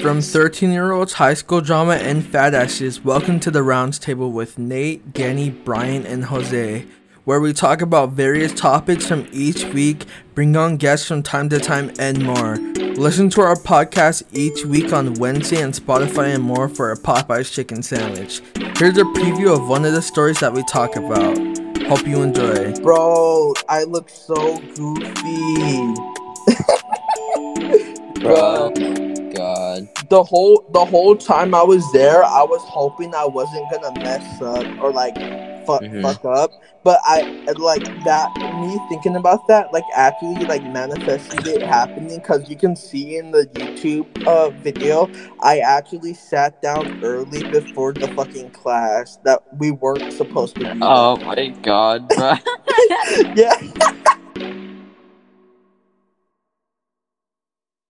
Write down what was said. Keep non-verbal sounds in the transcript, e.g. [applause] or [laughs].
From 13 year olds, high school drama, and fat ashes, welcome to the Rounds Table with Nate, Danny, Brian, and Jose, where we talk about various topics from each week, bring on guests from time to time, and more. Listen to our podcast each week on Wednesday and Spotify and more for a Popeye's chicken sandwich. Here's a preview of one of the stories that we talk about. Hope you enjoy. Bro, I look so goofy. [laughs] Bro, God. The whole the whole time I was there, I was hoping I wasn't gonna mess up or like fuck Mhm. fuck up. But I like that me thinking about that like actually like manifested it happening because you can see in the YouTube uh video I actually sat down early before the fucking class that we weren't supposed to be. Oh my God, bro. [laughs] yeah. [laughs]